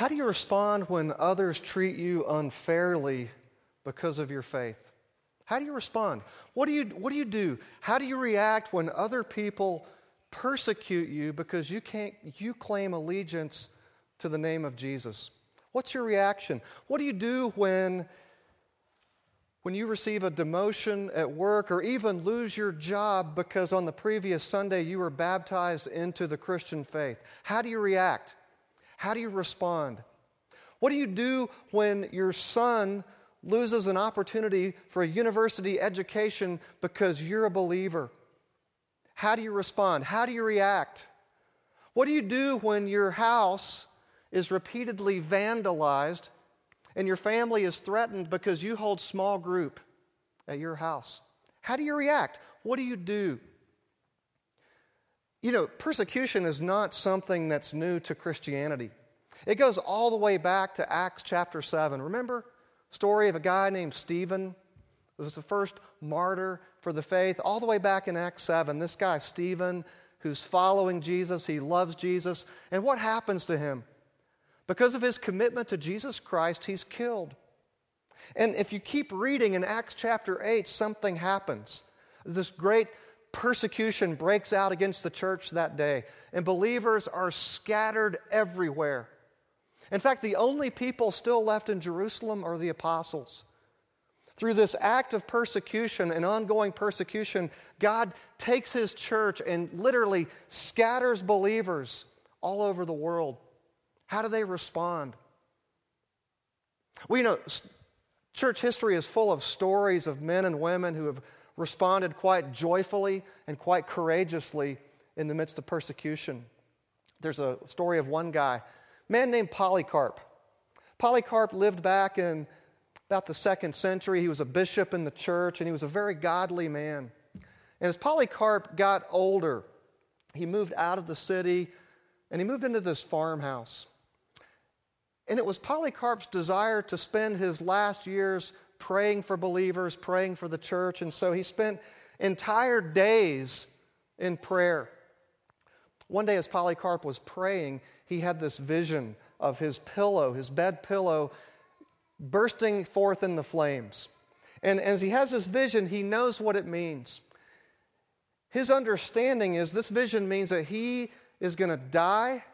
How do you respond when others treat you unfairly because of your faith? How do you respond? What do you, what do, you do? How do you react when other people persecute you because you, can't, you claim allegiance to the name of Jesus? What's your reaction? What do you do when, when you receive a demotion at work or even lose your job because on the previous Sunday you were baptized into the Christian faith? How do you react? How do you respond? What do you do when your son loses an opportunity for a university education because you're a believer? How do you respond? How do you react? What do you do when your house is repeatedly vandalized and your family is threatened because you hold small group at your house? How do you react? What do you do? You know, persecution is not something that's new to Christianity. It goes all the way back to Acts chapter 7. Remember? Story of a guy named Stephen. It was the first martyr for the faith. All the way back in Acts 7, this guy, Stephen, who's following Jesus, he loves Jesus. And what happens to him? Because of his commitment to Jesus Christ, he's killed. And if you keep reading in Acts chapter 8, something happens. This great persecution breaks out against the church that day, and believers are scattered everywhere. In fact, the only people still left in Jerusalem are the apostles. Through this act of persecution and ongoing persecution, God takes his church and literally scatters believers all over the world. How do they respond? You know, church history is full of stories of men and women who have responded quite joyfully and quite courageously in the midst of persecution. There's a story of one guy man named Polycarp. Polycarp lived back in about the second century. He was a bishop in the church, and he was a very godly man. And as Polycarp got older, he moved out of the city and he moved into this farmhouse. And it was Polycarp's desire to spend his last years praying for believers, praying for the church. And so he spent entire days in prayer. One day, as Polycarp was praying, he had this vision of his pillow, his bed pillow, bursting forth in the flames. And as he has this vision, he knows what it means. His understanding is this vision means that he is going to die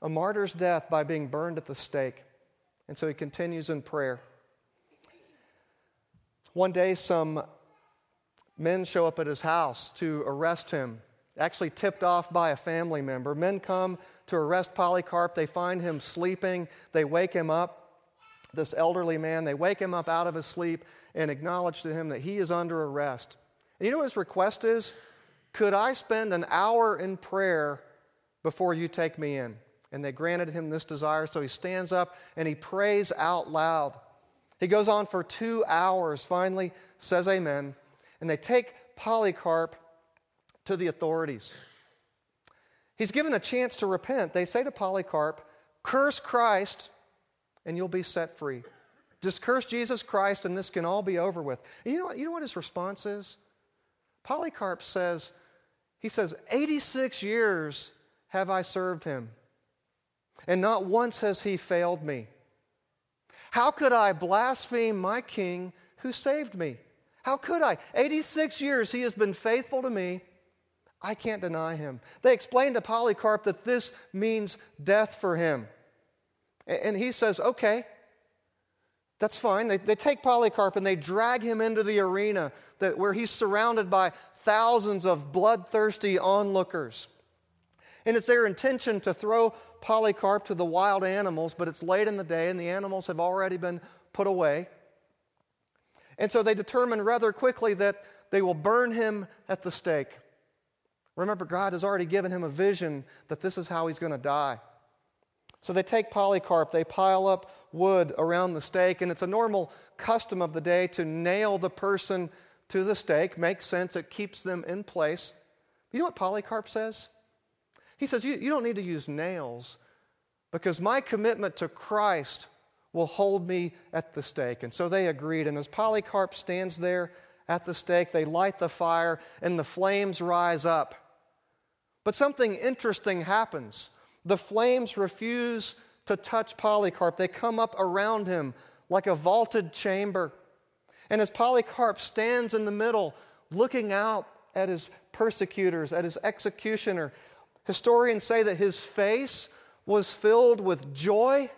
a martyr's death by being burned at the stake. And so he continues in prayer. One day, some men show up at his house to arrest him actually tipped off by a family member. Men come to arrest Polycarp. They find him sleeping. They wake him up, this elderly man. They wake him up out of his sleep and acknowledge to him that he is under arrest. And you know what his request is? Could I spend an hour in prayer before you take me in? And they granted him this desire. So he stands up and he prays out loud. He goes on for two hours, finally says amen. And they take Polycarp to the authorities. He's given a chance to repent. They say to Polycarp, Curse Christ and you'll be set free. Just curse Jesus Christ and this can all be over with. And you know what, you know what his response is? Polycarp says, he says, 86 years have I served him, and not once has he failed me. How could I blaspheme my king who saved me? How could I? 86 years he has been faithful to me, I can't deny him. They explained to Polycarp that this means death for him. And he says, okay, that's fine. They, they take Polycarp and they drag him into the arena that, where he's surrounded by thousands of bloodthirsty onlookers. And it's their intention to throw Polycarp to the wild animals, but it's late in the day and the animals have already been put away. And so they determine rather quickly that they will burn him at the stake. Remember, God has already given him a vision that this is how he's going to die. So they take Polycarp, they pile up wood around the stake, and it's a normal custom of the day to nail the person to the stake. Makes sense, it keeps them in place. You know what Polycarp says? He says, You, you don't need to use nails because my commitment to Christ will hold me at the stake. And so they agreed. And as Polycarp stands there at the stake, they light the fire, and the flames rise up. But something interesting happens. The flames refuse to touch Polycarp. They come up around him like a vaulted chamber. And as Polycarp stands in the middle, looking out at his persecutors, at his executioner, historians say that his face was filled with joy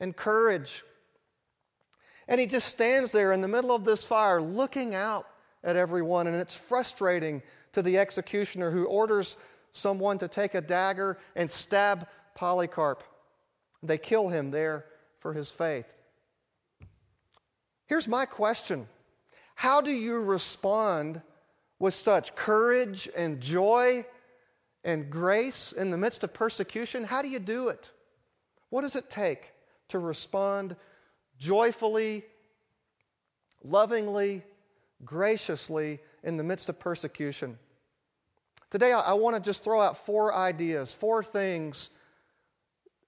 and courage. And he just stands there in the middle of this fire looking out at everyone, and it's frustrating to the executioner who orders someone to take a dagger and stab Polycarp. They kill him there for his faith. Here's my question How do you respond with such courage and joy and grace in the midst of persecution? How do you do it? What does it take to respond joyfully, lovingly, graciously in the midst of persecution? Today, I, want to just throw out four ideas, four things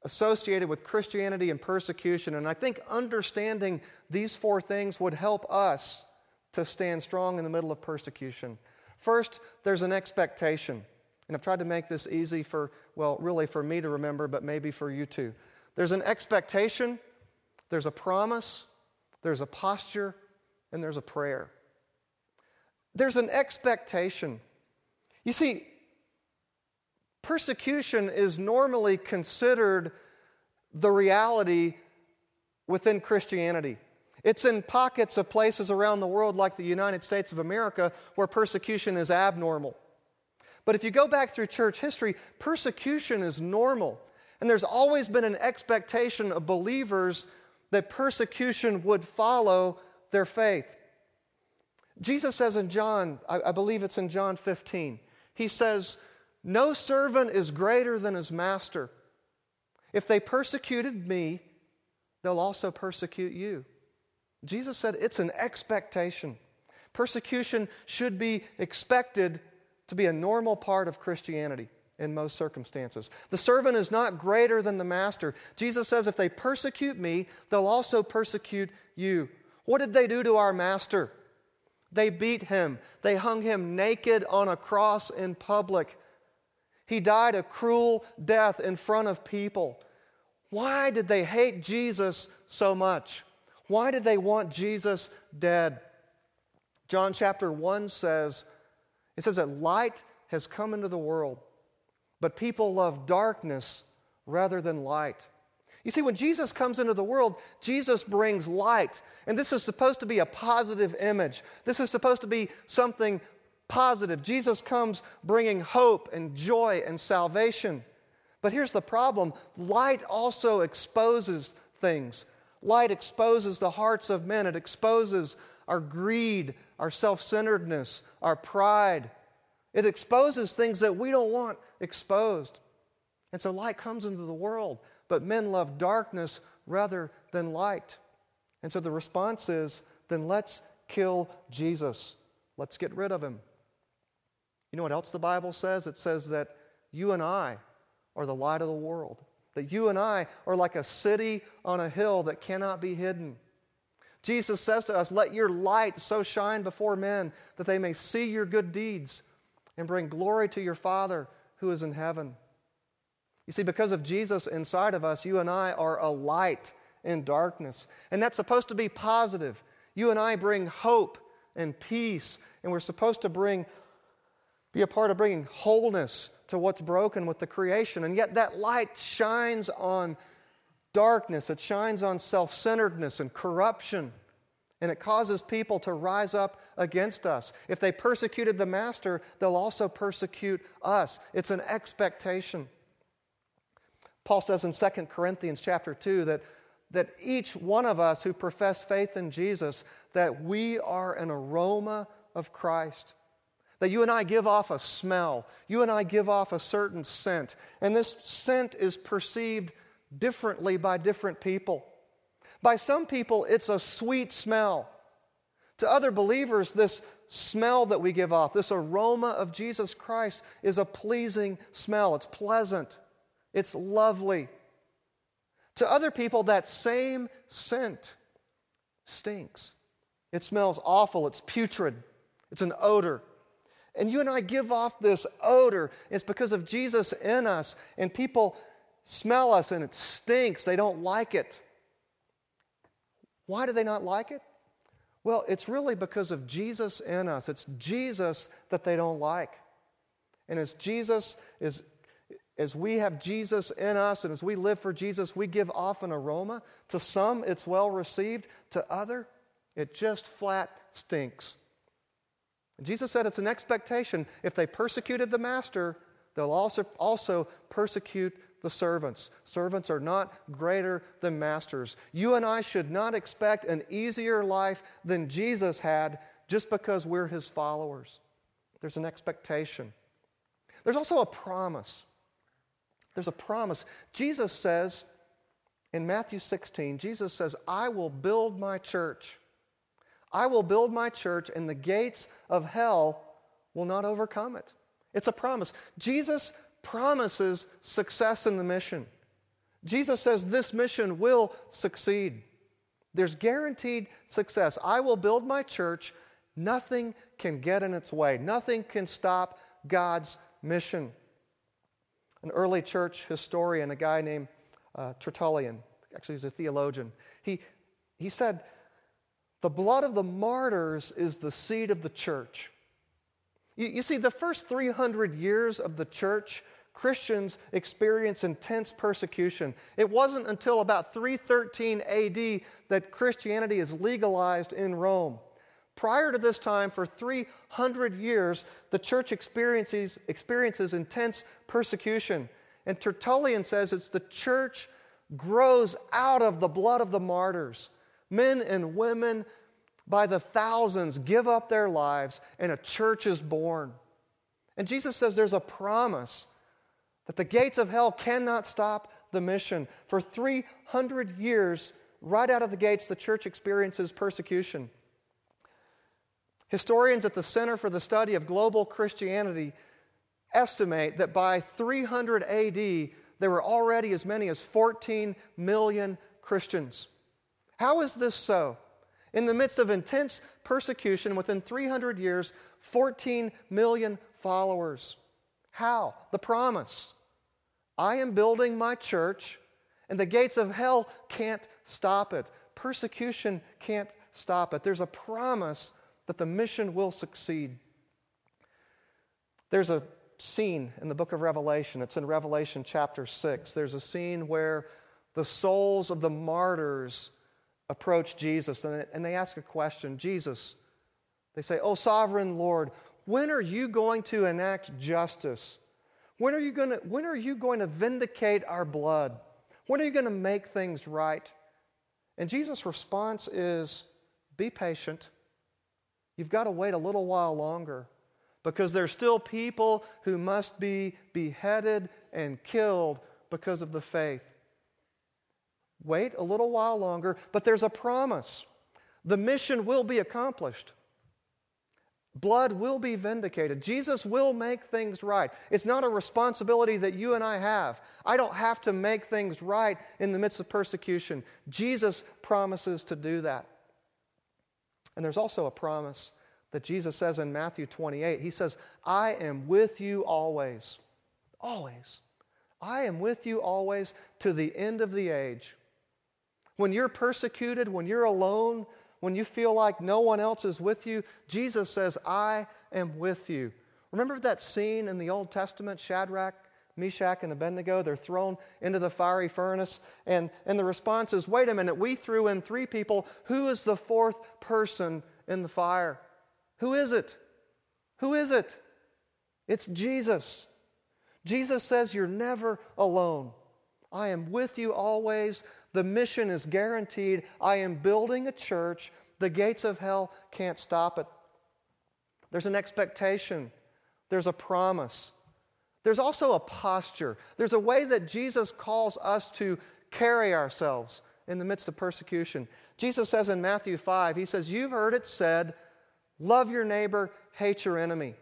associated with Christianity and persecution. And I think understanding these four things would help us to stand strong in the middle of persecution. First, there's an expectation. And I've tried to make this easy for, well, really for me to remember, but maybe for you too. There's an expectation, there's a promise, there's a posture, and there's a prayer. There's an expectation. You see, persecution is normally considered the reality within Christianity. It's in pockets of places around the world, like the United States of America, where persecution is abnormal. But if you go back through church history, persecution is normal. And there's always been an expectation of believers that persecution would follow their faith. Jesus says in John, I, believe it's in John 15, he says, No servant is greater than his master. If they persecuted me, they'll also persecute you. Jesus said it's an expectation. Persecution should be expected to be a normal part of Christianity in most circumstances. The servant is not greater than the master. Jesus says, if they persecute me, they'll also persecute you. What did they do to our master? They beat him, they hung him naked on a cross in public. He died a cruel death in front of people. Why did they hate Jesus so much? Why did they want Jesus dead? John chapter 1 says, it says that light has come into the world, but people love darkness rather than light. You see, when Jesus comes into the world, Jesus brings light. And this is supposed to be a positive image. This is supposed to be something positive. Jesus comes bringing hope and joy and salvation. But here's the problem light also exposes things. Light exposes the hearts of men, it exposes our greed, our self centeredness, our pride. It exposes things that we don't want exposed. And so light comes into the world, but men love darkness rather than light. And so the response is then let's kill Jesus. Let's get rid of him. You know what else the Bible says? It says that you and I are the light of the world, that you and I are like a city on a hill that cannot be hidden. Jesus says to us, Let your light so shine before men that they may see your good deeds and bring glory to your Father who is in heaven. You see, because of Jesus inside of us, you and I are a light in darkness. And that's supposed to be positive. You and I bring hope and peace, and we're supposed to bring, be a part of bringing wholeness to what's broken with the creation. And yet that light shines on darkness, it shines on self centeredness and corruption, and it causes people to rise up against us. If they persecuted the master, they'll also persecute us. It's an expectation. Paul says in 2 Corinthians chapter 2 that, that each one of us who profess faith in Jesus, that we are an aroma of Christ. That you and I give off a smell. You and I give off a certain scent. And this scent is perceived differently by different people. By some people, it's a sweet smell. To other believers, this smell that we give off, this aroma of Jesus Christ, is a pleasing smell. It's pleasant, it's lovely. To other people, that same scent stinks. It smells awful, it's putrid, it's an odor. And you and I give off this odor. It's because of Jesus in us, and people smell us and it stinks. They don't like it. Why do they not like it? Well, it's really because of Jesus in us. It's Jesus that they don't like. And as Jesus is, as we have Jesus in us and as we live for Jesus, we give off an aroma. To some, it's well received. To other, it just flat stinks. And Jesus said it's an expectation. If they persecuted the master, they'll also, also persecute the servants. Servants are not greater than masters. You and I should not expect an easier life than Jesus had just because we're his followers. There's an expectation. There's also a promise. There's a promise. Jesus says in Matthew 16, Jesus says, I will build my church. I will build my church, and the gates of hell will not overcome it. It's a promise. Jesus promises success in the mission. Jesus says this mission will succeed. There's guaranteed success. I will build my church. Nothing can get in its way, nothing can stop God's mission. An early church historian, a guy named uh, Tertullian, actually, he's a theologian, he, he said, The blood of the martyrs is the seed of the church. You, you see, the first 300 years of the church Christians experience intense persecution. It wasn't until about 313 AD that Christianity is legalized in Rome. Prior to this time, for 300 years, the church experiences, experiences intense persecution. And Tertullian says it's the church grows out of the blood of the martyrs. Men and women by the thousands give up their lives, and a church is born. And Jesus says there's a promise that the gates of hell cannot stop the mission. For 300 years, right out of the gates, the church experiences persecution. Historians at the Center for the Study of Global Christianity estimate that by 300 AD, there were already as many as 14 million Christians. How is this so? In the midst of intense persecution, within 300 years, 14 million followers. How? The promise. I am building my church, and the gates of hell can't stop it. Persecution can't stop it. There's a promise that the mission will succeed. There's a scene in the book of Revelation, it's in Revelation chapter 6. There's a scene where the souls of the martyrs approach Jesus and they ask a question Jesus, they say, Oh, sovereign Lord, when are you going to enact justice? When are you going to, when are you going to vindicate our blood? When are you going to make things right? And Jesus' response is be patient. You've got to wait a little while longer because there's still people who must be beheaded and killed because of the faith. Wait a little while longer, but there's a promise. The mission will be accomplished. Blood will be vindicated. Jesus will make things right. It's not a responsibility that you and I have. I don't have to make things right in the midst of persecution. Jesus promises to do that. And there's also a promise that Jesus says in Matthew 28. He says, I am with you always. Always. I am with you always to the end of the age. When you're persecuted, when you're alone, when you feel like no one else is with you, Jesus says, I am with you. Remember that scene in the Old Testament, Shadrach, Meshach, and Abednego? They're thrown into the fiery furnace. And, and the response is, wait a minute, we threw in three people. Who is the fourth person in the fire? Who is it? Who is it? It's Jesus. Jesus says, You're never alone. I am with you always. The mission is guaranteed. I am building a church. The gates of hell can't stop it. There's an expectation, there's a promise. There's also a posture. There's a way that Jesus calls us to carry ourselves in the midst of persecution. Jesus says in Matthew 5, He says, You've heard it said, love your neighbor, hate your enemy.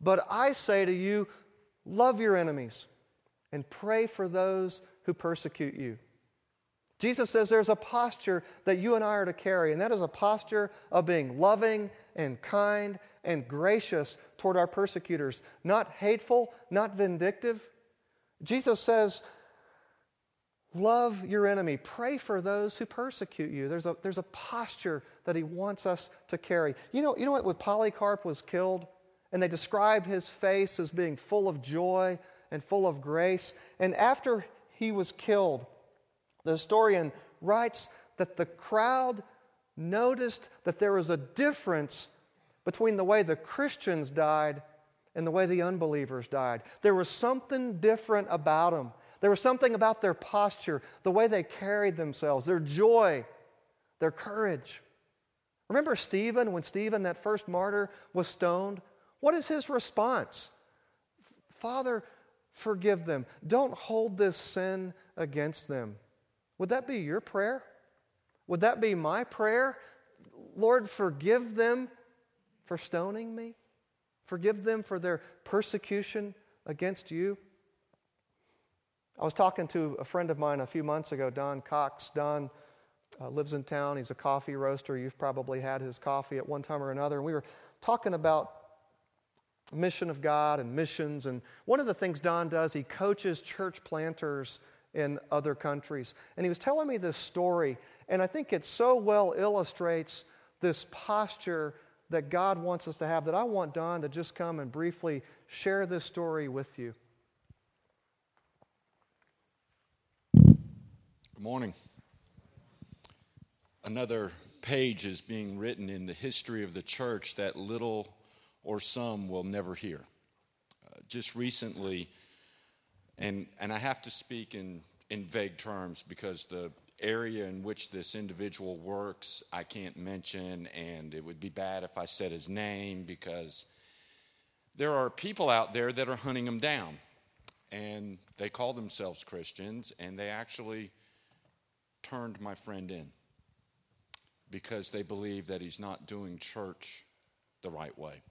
But I say to you, love your enemies and pray for those who persecute you. Jesus says there's a posture that you and I are to carry, and that is a posture of being loving and kind and gracious toward our persecutors, not hateful, not vindictive. Jesus says, Love your enemy. Pray for those who persecute you. There's a, there's a posture that he wants us to carry. You know, you know what? When Polycarp was killed, and they described his face as being full of joy and full of grace. And after he was killed, the historian writes that the crowd noticed that there was a difference between the way the Christians died and the way the unbelievers died. There was something different about them. There was something about their posture, the way they carried themselves, their joy, their courage. Remember Stephen, when Stephen, that first martyr, was stoned? What is his response? Father, forgive them. Don't hold this sin against them. Would that be your prayer? Would that be my prayer? Lord, forgive them for stoning me. Forgive them for their persecution against you. I was talking to a friend of mine a few months ago, Don Cox. Don uh, lives in town. He's a coffee roaster. You've probably had his coffee at one time or another. And we were talking about mission of God and missions. And one of the things Don does, he coaches church planters in other countries. And he was telling me this story, and I think it so well illustrates this posture that God wants us to have that I want Don to just come and briefly share this story with you. Good morning. Another page is being written in the history of the church that little or some will never hear. Uh, just recently, and, and I have to speak in, in vague terms because the area in which this individual works I can't mention, and it would be bad if I said his name because there are people out there that are hunting him down. And they call themselves Christians, and they actually turned my friend in because they believe that he's not doing church the right way.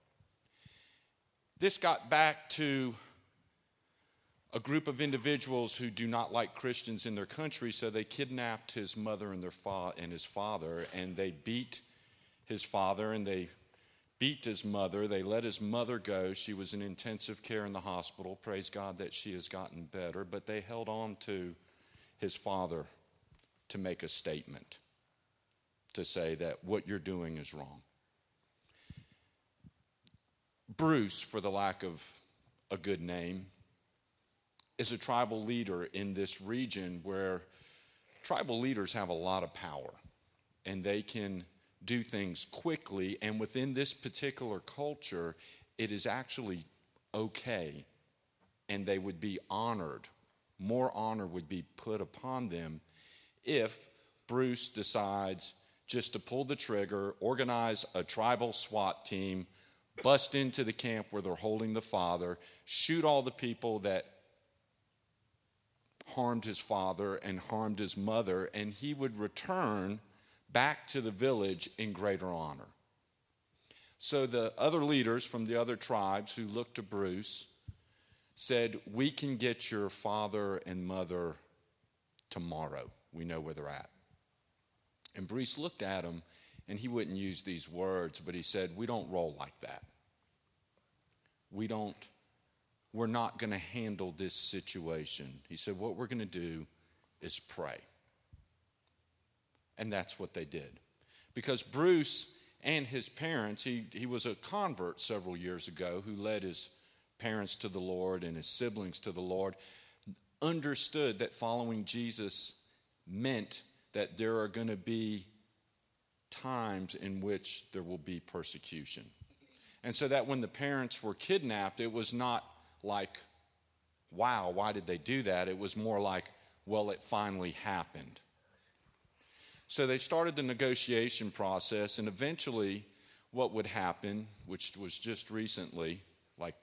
This got back to a group of individuals who do not like Christians in their country, so they kidnapped his mother and, their fa- and his father, and they beat his father and they beat his mother. They let his mother go. She was in intensive care in the hospital. Praise God that she has gotten better, but they held on to his father to make a statement to say that what you're doing is wrong. Bruce, for the lack of a good name, is a tribal leader in this region where tribal leaders have a lot of power and they can do things quickly. And within this particular culture, it is actually okay and they would be honored. More honor would be put upon them if Bruce decides just to pull the trigger, organize a tribal SWAT team, bust into the camp where they're holding the father, shoot all the people that harmed his father and harmed his mother, and he would return back to the village in greater honor. So the other leaders from the other tribes who looked to Bruce said, We can get your father and mother tomorrow. We know where they're at. And Bruce looked at him, and he wouldn't use these words, but he said, We don't roll like that. We don't, we're not going to handle this situation. He said, What we're going to do is pray. And that's what they did. Because Bruce and his parents, he, he was a convert several years ago who led his parents to the Lord and his siblings to the Lord, understood that following Jesus meant that there are going to be times in which there will be persecution. And so that when the parents were kidnapped, it was not like, wow, why did they do that? It was more like, well, it finally happened. So they started the negotiation process, and eventually, what would happen, which was just recently, like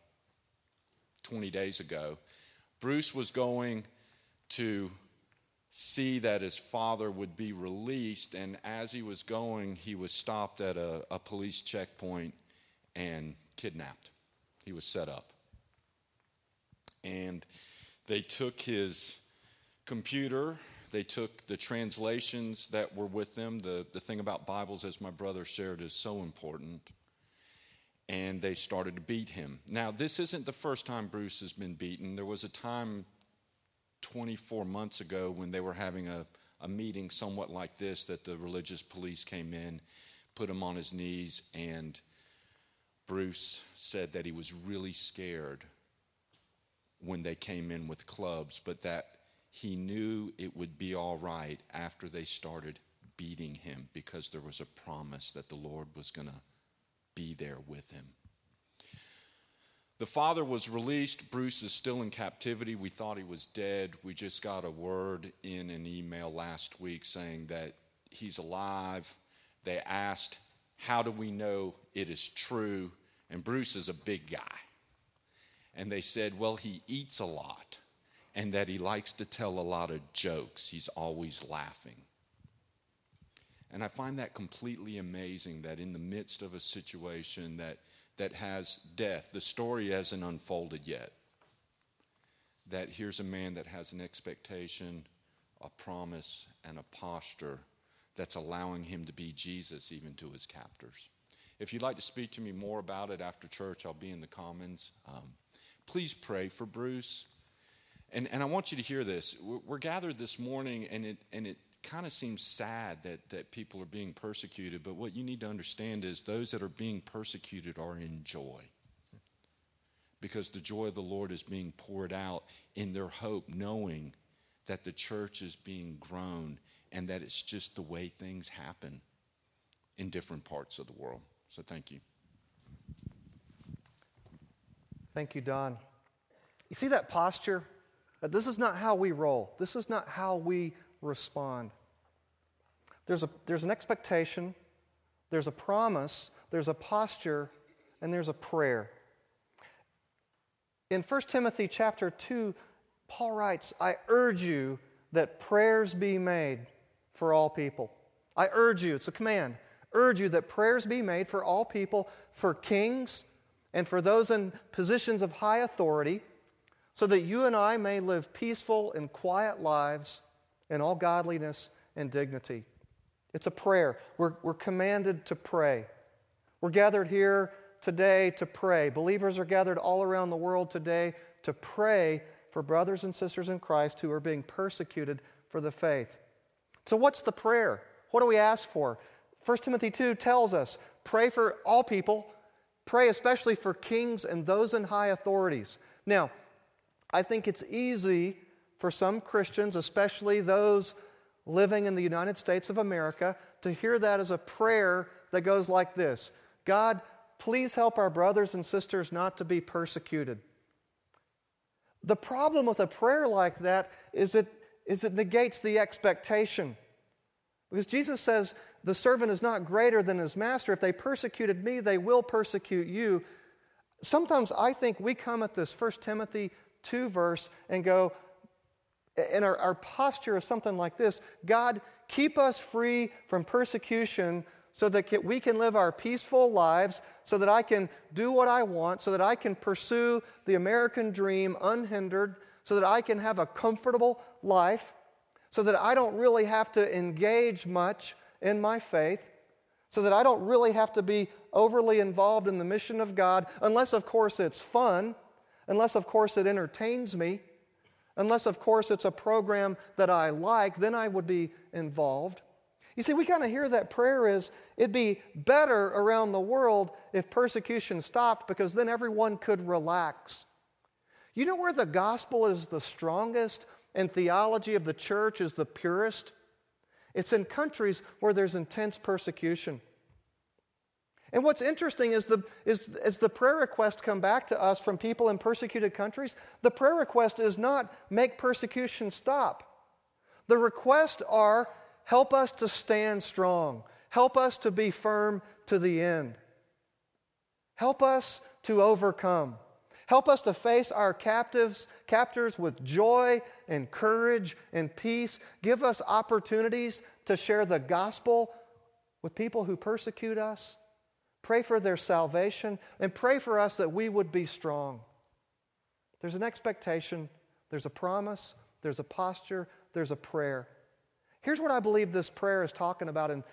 20 days ago, Bruce was going to see that his father would be released. And as he was going, he was stopped at a, a police checkpoint and kidnapped. He was set up. And they took his computer, they took the translations that were with them. The, the thing about Bibles, as my brother shared, is so important. And they started to beat him. Now, this isn't the first time Bruce has been beaten. There was a time 24 months ago when they were having a, a meeting somewhat like this that the religious police came in, put him on his knees, and Bruce said that he was really scared when they came in with clubs, but that he knew it would be all right after they started beating him because there was a promise that the Lord was going to be there with him. The father was released. Bruce is still in captivity. We thought he was dead. We just got a word in an email last week saying that he's alive. They asked, How do we know it is true? And Bruce is a big guy. And they said, Well, he eats a lot and that he likes to tell a lot of jokes. He's always laughing. And I find that completely amazing that in the midst of a situation that, that has death, the story hasn't unfolded yet, that here's a man that has an expectation, a promise, and a posture that's allowing him to be Jesus even to his captors. If you'd like to speak to me more about it after church, I'll be in the Commons. Um, please pray for Bruce. And, and I want you to hear this. We're gathered this morning, and it, and it kind of seems sad that, that people are being persecuted, but what you need to understand is those that are being persecuted are in joy. Because the joy of the Lord is being poured out in their hope, knowing that the church is being grown and that it's just the way things happen in different parts of the world. So thank you. Thank you, Don. You see that posture? This is not how we roll. This is not how we respond. There's, a, there's an expectation, there's a promise, there's a posture, and there's a prayer. In 1 Timothy chapter 2, Paul writes, I urge you that prayers be made for all people. I urge you, it's a command, urge you that prayers be made for all people, for kings, and for those in positions of high authority, so that you and I may live peaceful and quiet lives in all godliness and dignity. It's a prayer. We're, we're commanded to pray. We're gathered here today to pray. Believers are gathered all around the world today to pray for brothers and sisters in Christ who are being persecuted for the faith. So, what's the prayer? What do we ask for? 1 Timothy 2 tells us pray for all people, pray especially for kings and those in high authorities. Now, I think it's easy for some Christians, especially those living in the United States of America, to hear that as a prayer that goes like this God, please help our brothers and sisters not to be persecuted. The problem with a prayer like that is it, is it negates the expectation. Because Jesus says, The servant is not greater than his master. If they persecuted me, they will persecute you. Sometimes I think we come at this 1 Timothy 2 verse and go, and our, our posture is something like this God, keep us free from persecution so that we can live our peaceful lives, so that I can do what I want, so that I can pursue the American dream unhindered, so that I can have a comfortable life, so that I don't really have to engage much in my faith, so that I don't really have to be overly involved in the mission of God, unless, of course, it's fun, unless, of course, it entertains me. Unless, of course, it's a program that I like, then I would be involved. You see, we kind of hear that prayer is it'd be better around the world if persecution stopped because then everyone could relax. You know where the gospel is the strongest and theology of the church is the purest? It's in countries where there's intense persecution. And what's interesting is the, is, as the prayer requests come back to us from people in persecuted countries, the prayer request is not make persecution stop. The requests are help us to stand strong, help us to be firm to the end, help us to overcome. Help us to face our captives, captors with joy and courage and peace. Give us opportunities to share the gospel with people who persecute us. Pray for their salvation and pray for us that we would be strong. There's an expectation, there's a promise, there's a posture, there's a prayer. Here's what I believe this prayer is talking about in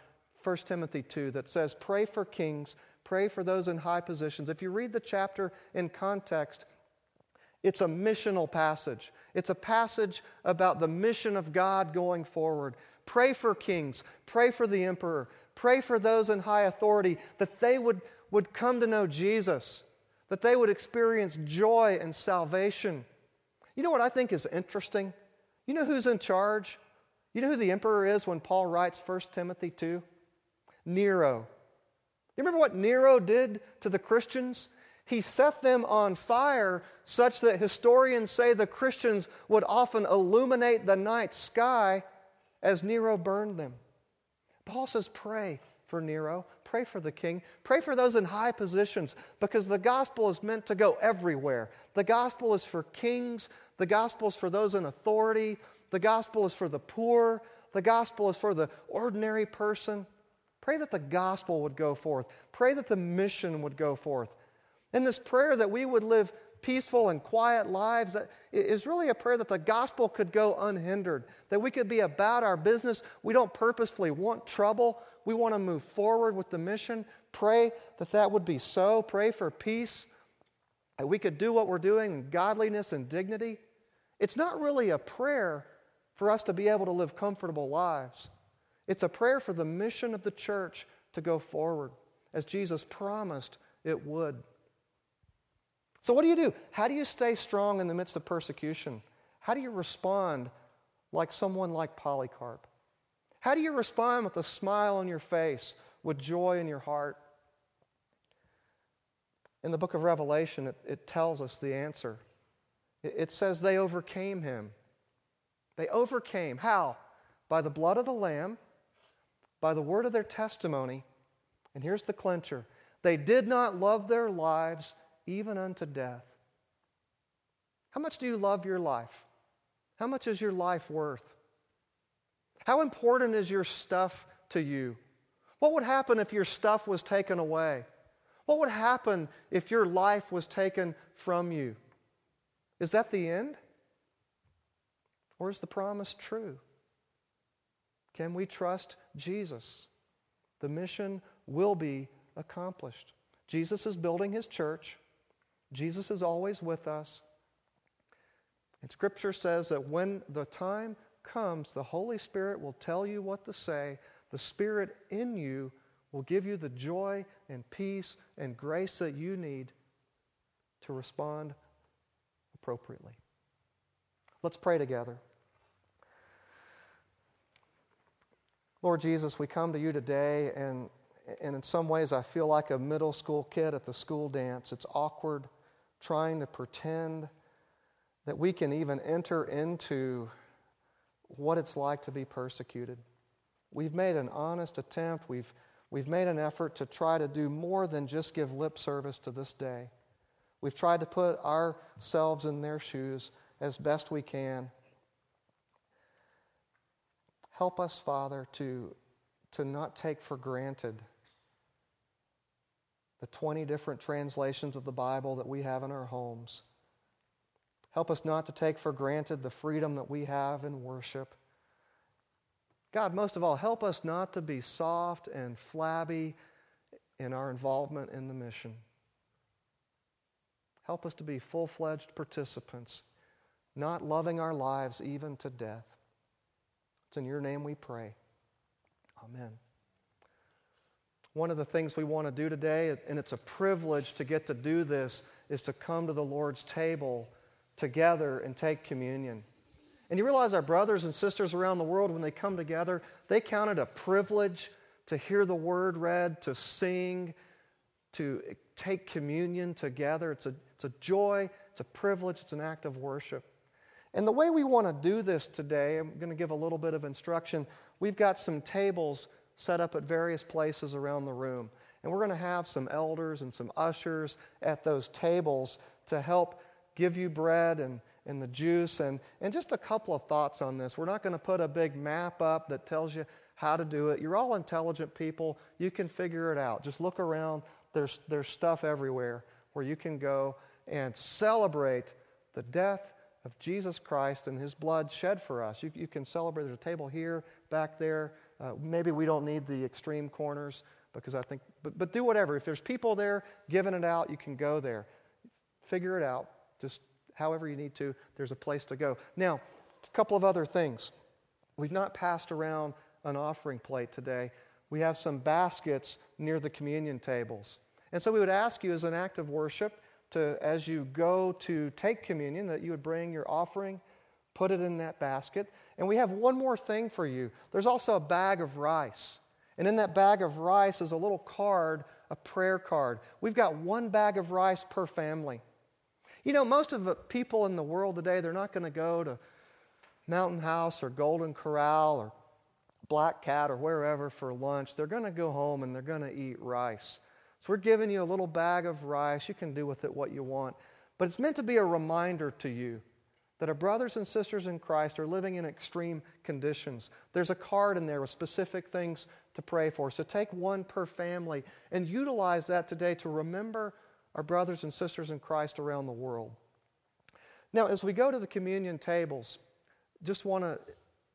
1 Timothy 2 that says, Pray for kings, pray for those in high positions. If you read the chapter in context, It's a missional passage. It's a passage about the mission of God going forward. Pray for kings, pray for the emperor, pray for those in high authority that they would, would come to know Jesus, that they would experience joy and salvation. You know what I think is interesting? You know who's in charge? You know who the emperor is when Paul writes 1 Timothy 2? Nero. You remember what Nero did to the Christians? He set them on fire such that historians say the Christians would often illuminate the night sky as Nero burned them. Paul says, Pray for Nero, pray for the king, pray for those in high positions because the gospel is meant to go everywhere. The gospel is for kings, the gospel is for those in authority, the gospel is for the poor, the gospel is for the ordinary person. Pray that the gospel would go forth. Pray that the mission would go forth. And this prayer that we would live peaceful and quiet lives is really a prayer that the gospel could go unhindered, that we could be about our business. We don't purposefully want trouble. We want to move forward with the mission. Pray that that would be so. Pray for peace, that we could do what we're doing in godliness and dignity. It's not really a prayer for us to be able to live comfortable lives. It's a prayer for the mission of the church to go forward, as Jesus promised it would. So, what do you do? How do you stay strong in the midst of persecution? How do you respond like someone like Polycarp? How do you respond with a smile on your face, with joy in your heart? In the book of Revelation, it, it tells us the answer. It, it says they overcame him. They overcame. How? By the blood of the Lamb, by the word of their testimony, and here's the clincher they did not love their lives even unto death. How much do you love your life? How much is your life worth? How important is your stuff to you? What would happen if your stuff was taken away? What would happen if your life was taken from you? Is that the end? Or is the promise true? Can we trust Jesus? The mission will be accomplished. Jesus is building his church. Jesus is always with us. And Scripture says that when the time comes, the Holy Spirit will tell you what to say. The Spirit in you will give you the joy and peace and grace that you need to respond appropriately. Let's pray together. Lord Jesus, we come to you today, and, and in some ways I feel like a middle school kid at the school dance. It's awkward trying to pretend that we can even enter into what it's like to be persecuted. We've made an honest attempt, we've, we've made an effort to try to do more than just give lip service to this day. We've tried to put ourselves in their shoes as best we can. Help us, Father, to, to not take for granted the 20 different translations of the Bible that we have in our homes. Help us not to take for granted the freedom that we have in worship. God, most of all, help us not to be soft and flabby in our involvement in the mission. Help us to be full fledged participants, not loving our lives even to death. It's in your name we pray. Amen. One of the things we want to do today, and it's a privilege to get to do this, is to come to the Lord's table together and take communion. And you realize our brothers and sisters around the world, when they come together, they count it a privilege to hear the word read, to sing, to take communion together. It's a, it's a joy, it's a privilege, it's an act of worship. And the way we want to do this today, I'm going to give a little bit of instruction. We've got some tables set up at various places around the room. And we're going to have some elders and some ushers at those tables to help give you bread and, and the juice. And, and just a couple of thoughts on this. We're not going to put a big map up that tells you how to do it. You're all intelligent people. You can figure it out. Just look around. There's, there's stuff everywhere where you can go and celebrate the death of Jesus Christ and his blood shed for us. You, you can celebrate. There's a table here, back there. Uh, maybe we don't need the extreme corners because I think, but, but do whatever. If there's people there giving it out, you can go there. Figure it out. Just however you need to, there's a place to go. Now, a couple of other things. We've not passed around an offering plate today. We have some baskets near the communion tables. And so we would ask you as an act of worship to, as you go to take communion, that you would bring your offering, put it in that basket. And we have one more thing for you. There's also a bag of rice. And in that bag of rice is a little card, a prayer card. We've got one bag of rice per family. You know, most of the people in the world today, they're not going to go to Mountain House or Golden Corral or Black Cat or wherever for lunch. They're going to go home and they're going to eat rice. So we're giving you a little bag of rice. You can do with it what you want. But it's meant to be a reminder to you that our brothers and sisters in Christ are living in extreme conditions. There's a card in there with specific things to pray for. So take one per family and utilize that today to remember our brothers and sisters in Christ around the world. Now, as we go to the communion tables, just want to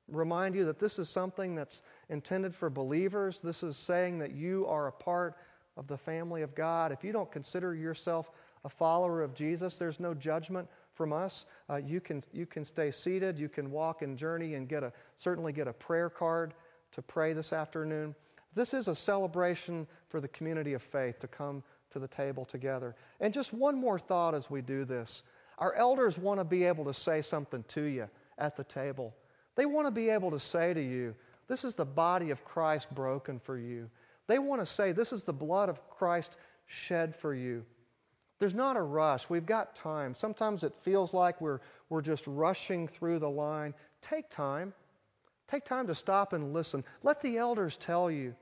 remind you that this is something that's intended for believers. This is saying that you are a part of the family of God. If you don't consider yourself a follower of Jesus, there's no judgment from us. Uh, you, can, you can stay seated, you can walk and journey and get a, certainly get a prayer card to pray this afternoon. This is a celebration for the community of faith to come to the table together. And just one more thought as we do this. Our elders want to be able to say something to you at the table. They want to be able to say to you, This is the body of Christ broken for you. They want to say, This is the blood of Christ shed for you. There's not a rush. We've got time. Sometimes it feels like we're, we're just rushing through the line. Take time. Take time to stop and listen. Let the elders tell you.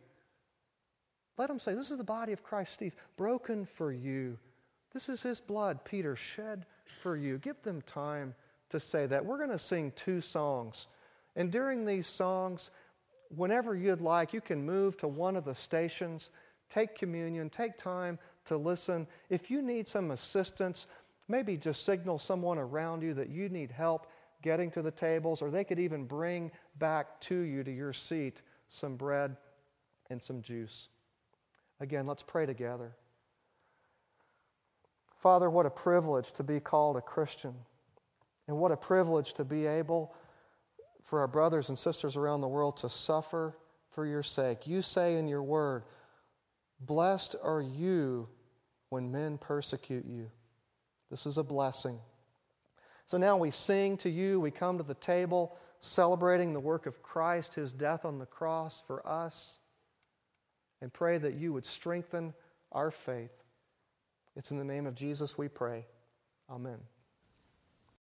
Let them say, This is the body of Christ, Steve, broken for you. This is his blood, Peter, shed for you. Give them time to say that. We're going to sing two songs. And during these songs, whenever you'd like, you can move to one of the stations, take communion, take time to listen. If you need some assistance, maybe just signal someone around you that you need help getting to the tables, or they could even bring back to you to your seat some bread and some juice. Again, let's pray together. Father, what a privilege to be called a Christian, and what a privilege to be able for our brothers and sisters around the world to suffer for your sake. You say in your word, Blessed are you when men persecute you. This is a blessing. So now we sing to you, we come to the table celebrating the work of Christ, his death on the cross for us, and pray that you would strengthen our faith. It's in the name of Jesus we pray. Amen.